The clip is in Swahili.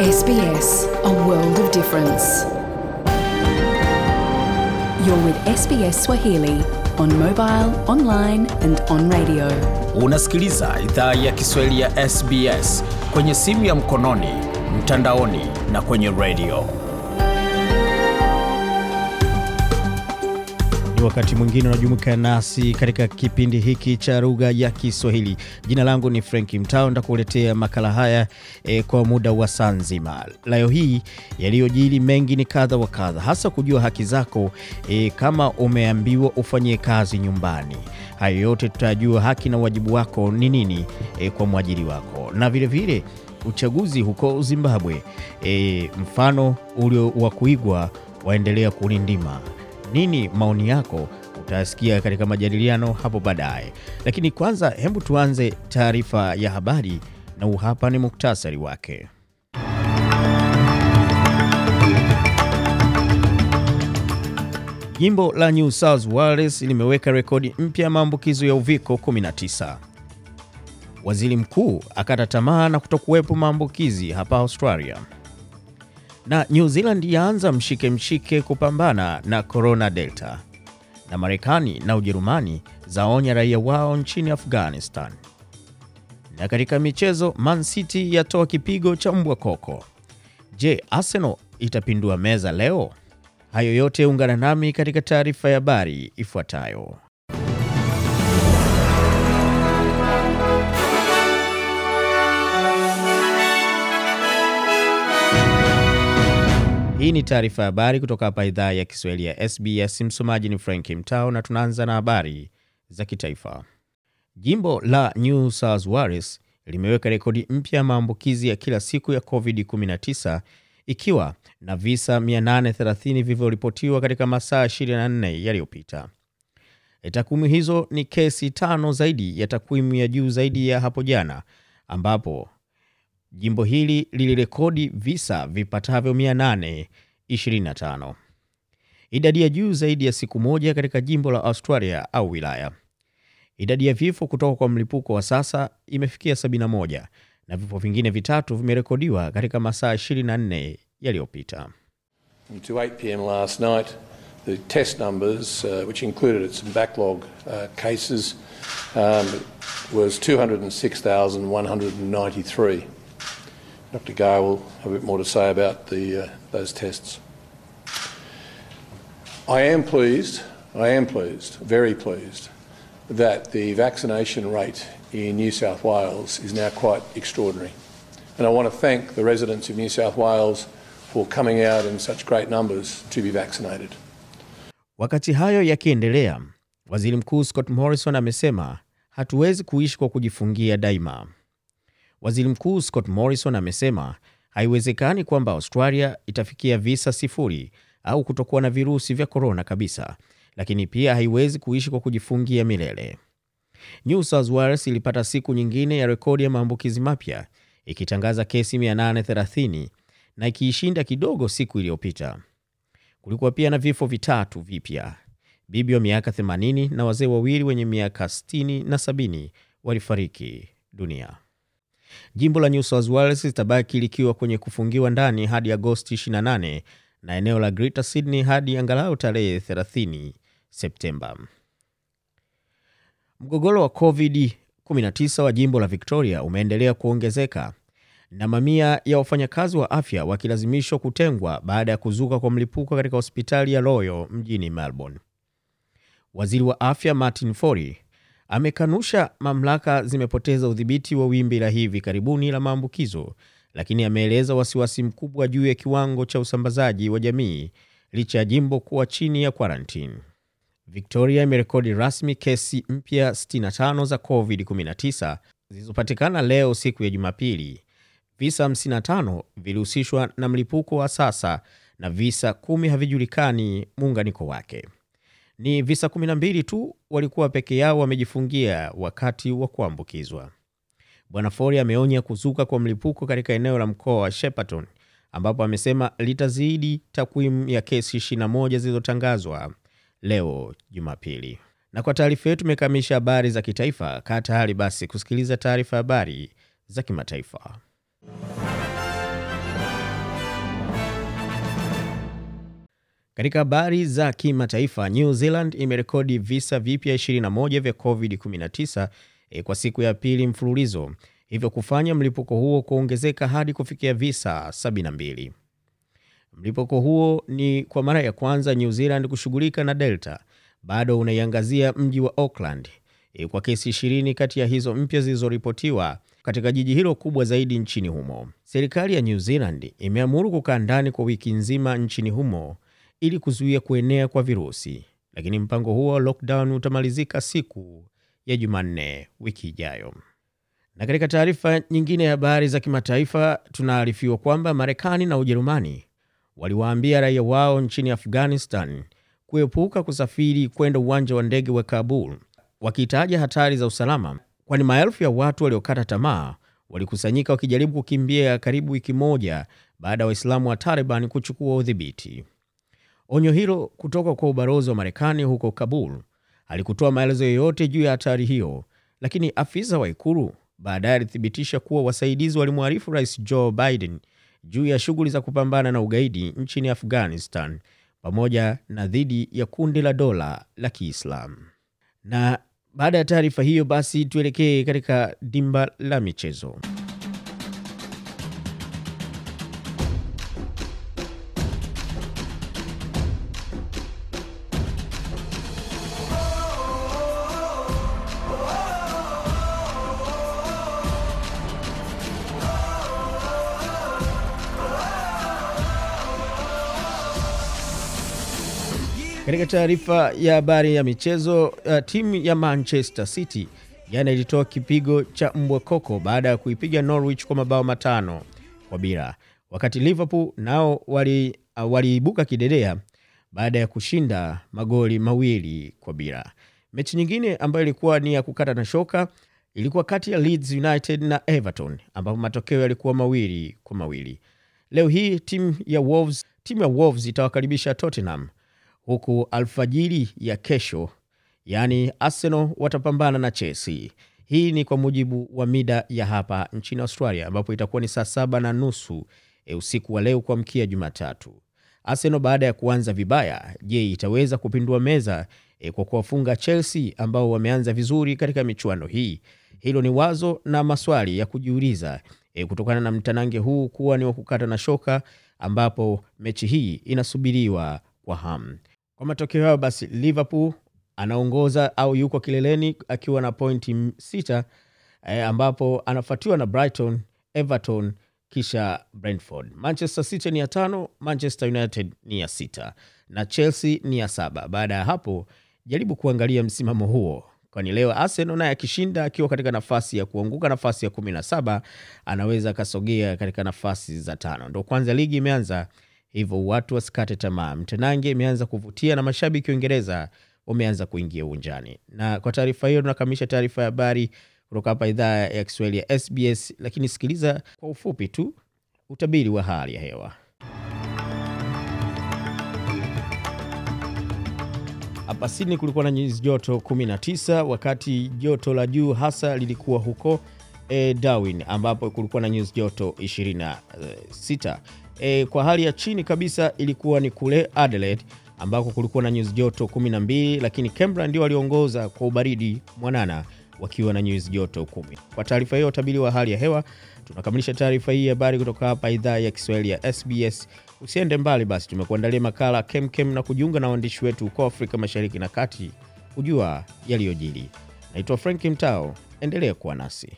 SBS, a world of difference. You're with SBS Swahili on mobile, online and on radio. Unasikiliza idhaa ya Kiswahili ya SBS kwenye simu ya mkononi, mtandaoni na kwenye redio. Wakati mwingine unajumuika nasi katika kipindi hiki cha lugha ya Kiswahili. Jina langu ni Frank Mtao, ndakuletea makala haya e, kwa muda wa saa nzima. Leo hii yaliyojiri mengi ni kadha wa kadha, hasa kujua haki zako e, kama umeambiwa ufanyie kazi nyumbani. Hayo yote tutajua haki na wajibu wako ni nini e, kwa mwajiri wako, na vilevile vile, uchaguzi huko Zimbabwe e, mfano ulio wa kuigwa waendelea kulindima nini maoni yako utasikia katika majadiliano hapo baadaye, lakini kwanza, hebu tuanze taarifa ya habari na huu hapa ni muktasari wake. Jimbo la New South Wales limeweka rekodi mpya ya maambukizo ya uviko 19. Waziri mkuu akata tamaa na kutokuwepo maambukizi hapa Australia na New Zealand yaanza mshike mshike kupambana na corona delta, na Marekani na Ujerumani zaonya raia wao nchini Afghanistan. Na katika michezo, Man City yatoa kipigo cha mbwa koko. Je, Arsenal itapindua meza leo? Hayo yote ungana nami katika taarifa ya habari ifuatayo. Hii ni taarifa ya habari kutoka hapa idhaa ya Kiswahili ya SBS. Msomaji ni Frank Mtao na tunaanza na habari za kitaifa. Jimbo la New South Wales limeweka rekodi mpya ya maambukizi ya kila siku ya COVID-19 ikiwa na visa 830 vilivyoripotiwa katika masaa 24 yaliyopita. Takwimu hizo ni kesi tano zaidi ya takwimu ya juu zaidi ya hapo jana ambapo jimbo hili lilirekodi visa vipatavyo 825, idadi ya juu zaidi ya siku moja katika jimbo la Australia au wilaya. Idadi ya vifo kutoka kwa mlipuko wa sasa imefikia 71 na vifo vingine vitatu vimerekodiwa katika masaa 24 yaliyopita. To 8 p.m. last night, the test numbers, uh, uh, um, was 206,193. Dr. Gar will have a bit more to say about the, uh, those tests. I am pleased, I am pleased, very pleased, that the vaccination rate in New South Wales is now quite extraordinary. And I want to thank the residents of New South Wales for coming out in such great numbers to be vaccinated. Wakati hayo yakiendelea, Waziri Mkuu Scott Morrison amesema hatuwezi kuishi kwa kujifungia daima. Waziri Mkuu Scott Morrison amesema haiwezekani kwamba Australia itafikia visa sifuri au kutokuwa na virusi vya korona kabisa, lakini pia haiwezi kuishi kwa kujifungia milele. New South Wales ilipata siku nyingine ya rekodi ya maambukizi mapya ikitangaza kesi 830 na ikiishinda kidogo siku iliyopita. Kulikuwa pia na vifo vitatu vipya. Bibi wa miaka 80 na wazee wawili wenye miaka 60 na 70 walifariki dunia. Jimbo la New South Wales litabaki likiwa kwenye kufungiwa ndani hadi Agosti 28 na eneo la Greater Sydney hadi angalau tarehe 30 Septemba. Mgogoro wa COVID-19 wa jimbo la Victoria umeendelea kuongezeka na mamia ya wafanyakazi wa afya wakilazimishwa kutengwa baada ya kuzuka kwa mlipuko katika hospitali ya Royal mjini Melbourne. Waziri wa afya Martin Foley amekanusha mamlaka zimepoteza udhibiti wa wimbi la hivi karibuni la maambukizo, lakini ameeleza wasiwasi mkubwa juu ya kiwango cha usambazaji wa jamii licha ya jimbo kuwa chini ya quarantine. Victoria imerekodi rasmi kesi mpya 65 za COVID-19 zilizopatikana leo siku ya Jumapili. Visa 55 vilihusishwa na mlipuko wa sasa na visa kumi havijulikani muunganiko wake. Ni visa 12 tu walikuwa peke yao wamejifungia wakati wa kuambukizwa. Bwana Fori ameonya kuzuka kwa mlipuko katika eneo la mkoa wa Shepparton ambapo amesema litazidi takwimu ya kesi 21 zilizotangazwa leo Jumapili. Na kwa taarifa yetu tumekamilisha habari za kitaifa. Kaa tayari basi kusikiliza taarifa habari za kimataifa. Katika habari za kimataifa, New Zealand imerekodi visa vipya 21 vya COVID-19 e, kwa siku ya pili mfululizo, hivyo kufanya mlipuko huo kuongezeka hadi kufikia visa 72. Mlipuko huo ni kwa mara ya kwanza New Zealand kushughulika na Delta. Bado unaiangazia mji wa Auckland e, kwa kesi 20 kati ya hizo mpya zilizoripotiwa katika jiji hilo kubwa zaidi nchini humo. Serikali ya New Zealand imeamuru kukaa ndani kwa wiki nzima nchini humo ili kuzuia kuenea kwa virusi, lakini mpango huo wa lockdown utamalizika siku ya Jumanne wiki ijayo. Na katika taarifa nyingine ya habari za kimataifa, tunaarifiwa kwamba Marekani na Ujerumani waliwaambia raia wao nchini Afghanistan kuepuka kusafiri kwenda uwanja wa ndege wa Kabul, wakitaja hatari za usalama, kwani maelfu ya watu waliokata tamaa walikusanyika wakijaribu kukimbia karibu wiki moja baada ya Waislamu wa Taliban kuchukua udhibiti. Onyo hilo kutoka kwa ubalozi wa Marekani huko Kabul halikutoa maelezo yoyote juu ya hatari hiyo, lakini afisa wa ikulu baadaye alithibitisha kuwa wasaidizi walimwarifu Rais Joe Biden juu ya shughuli za kupambana na ugaidi nchini Afghanistan pamoja na dhidi ya kundi la dola la Kiislamu. Na baada ya taarifa hiyo, basi tuelekee katika dimba la michezo. Katika taarifa ya habari ya michezo, uh, timu ya Manchester City jana ilitoa kipigo cha mbwa koko baada ya kuipiga Norwich kwa mabao matano kwa bila, wakati Liverpool nao wali, uh, waliibuka kidedea baada ya kushinda magoli mawili kwa bila. Mechi nyingine ambayo ilikuwa ni ya kukata na shoka ilikuwa kati ya Leeds United na Everton ambapo matokeo yalikuwa mawili kwa mawili. Leo hii timu ya Wolves, timu ya Wolves itawakaribisha Tottenham huku alfajiri ya kesho, yaani Arsenal watapambana na Chelsea. Hii ni kwa mujibu wa mida ya hapa nchini Australia, ambapo itakuwa ni saa saba na nusu e, usiku wa leo kuamkia Jumatatu. Arsenal baada ya kuanza vibaya, je, itaweza kupindua meza e, kwa kuwafunga Chelsea ambao wameanza vizuri katika michuano hii? Hilo ni wazo na maswali ya kujiuliza e, kutokana na mtanange huu kuwa ni wa kukata na shoka, ambapo mechi hii inasubiriwa kwa hamu. Kwa matokeo hayo basi, Liverpool anaongoza au yuko kileleni akiwa na pointi sita e, ambapo anafuatiwa na Brighton, Everton kisha Brentford. Manchester City ni ya tano, Manchester United ni ya sita na Chelsea ni ya saba. Baada ya hapo, jaribu kuangalia msimamo huo, kwani leo Arsenal naye akishinda akiwa katika nafasi ya kuanguka nafasi ya kumi na saba anaweza akasogea katika nafasi za tano. Ndo kwanza ligi imeanza hivyo watu wasikate tamaa. Mtenange imeanza kuvutia na mashabiki Uingereza wameanza kuingia uwanjani. Na kwa taarifa hiyo, tunakamilisha taarifa ya habari kutoka hapa idhaa ya Kiswahili ya SBS, lakini sikiliza kwa ufupi tu utabiri wa hali ya hewa. Hapa Sydney kulikuwa na nyuzi joto 19 wakati joto la juu hasa lilikuwa huko e, Darwin ambapo kulikuwa na nyuzi joto 26. E, kwa hali ya chini kabisa ilikuwa ni kule Adelaide ambako kulikuwa na nyuzi joto 12, lakini Canberra ndio waliongoza kwa ubaridi mwanana wakiwa na nyuzi joto kumi. Kwa taarifa hiyo utabiri wa hali ya hewa, tunakamilisha taarifa hii habari kutoka hapa idhaa ya Kiswahili ya SBS. Usiende mbali basi, tumekuandalia makala kemkem na kujiunga na waandishi wetu huko Afrika Mashariki na Kati kujua yaliyojiri. Naitwa Frank Mtao, endelea kuwa nasi.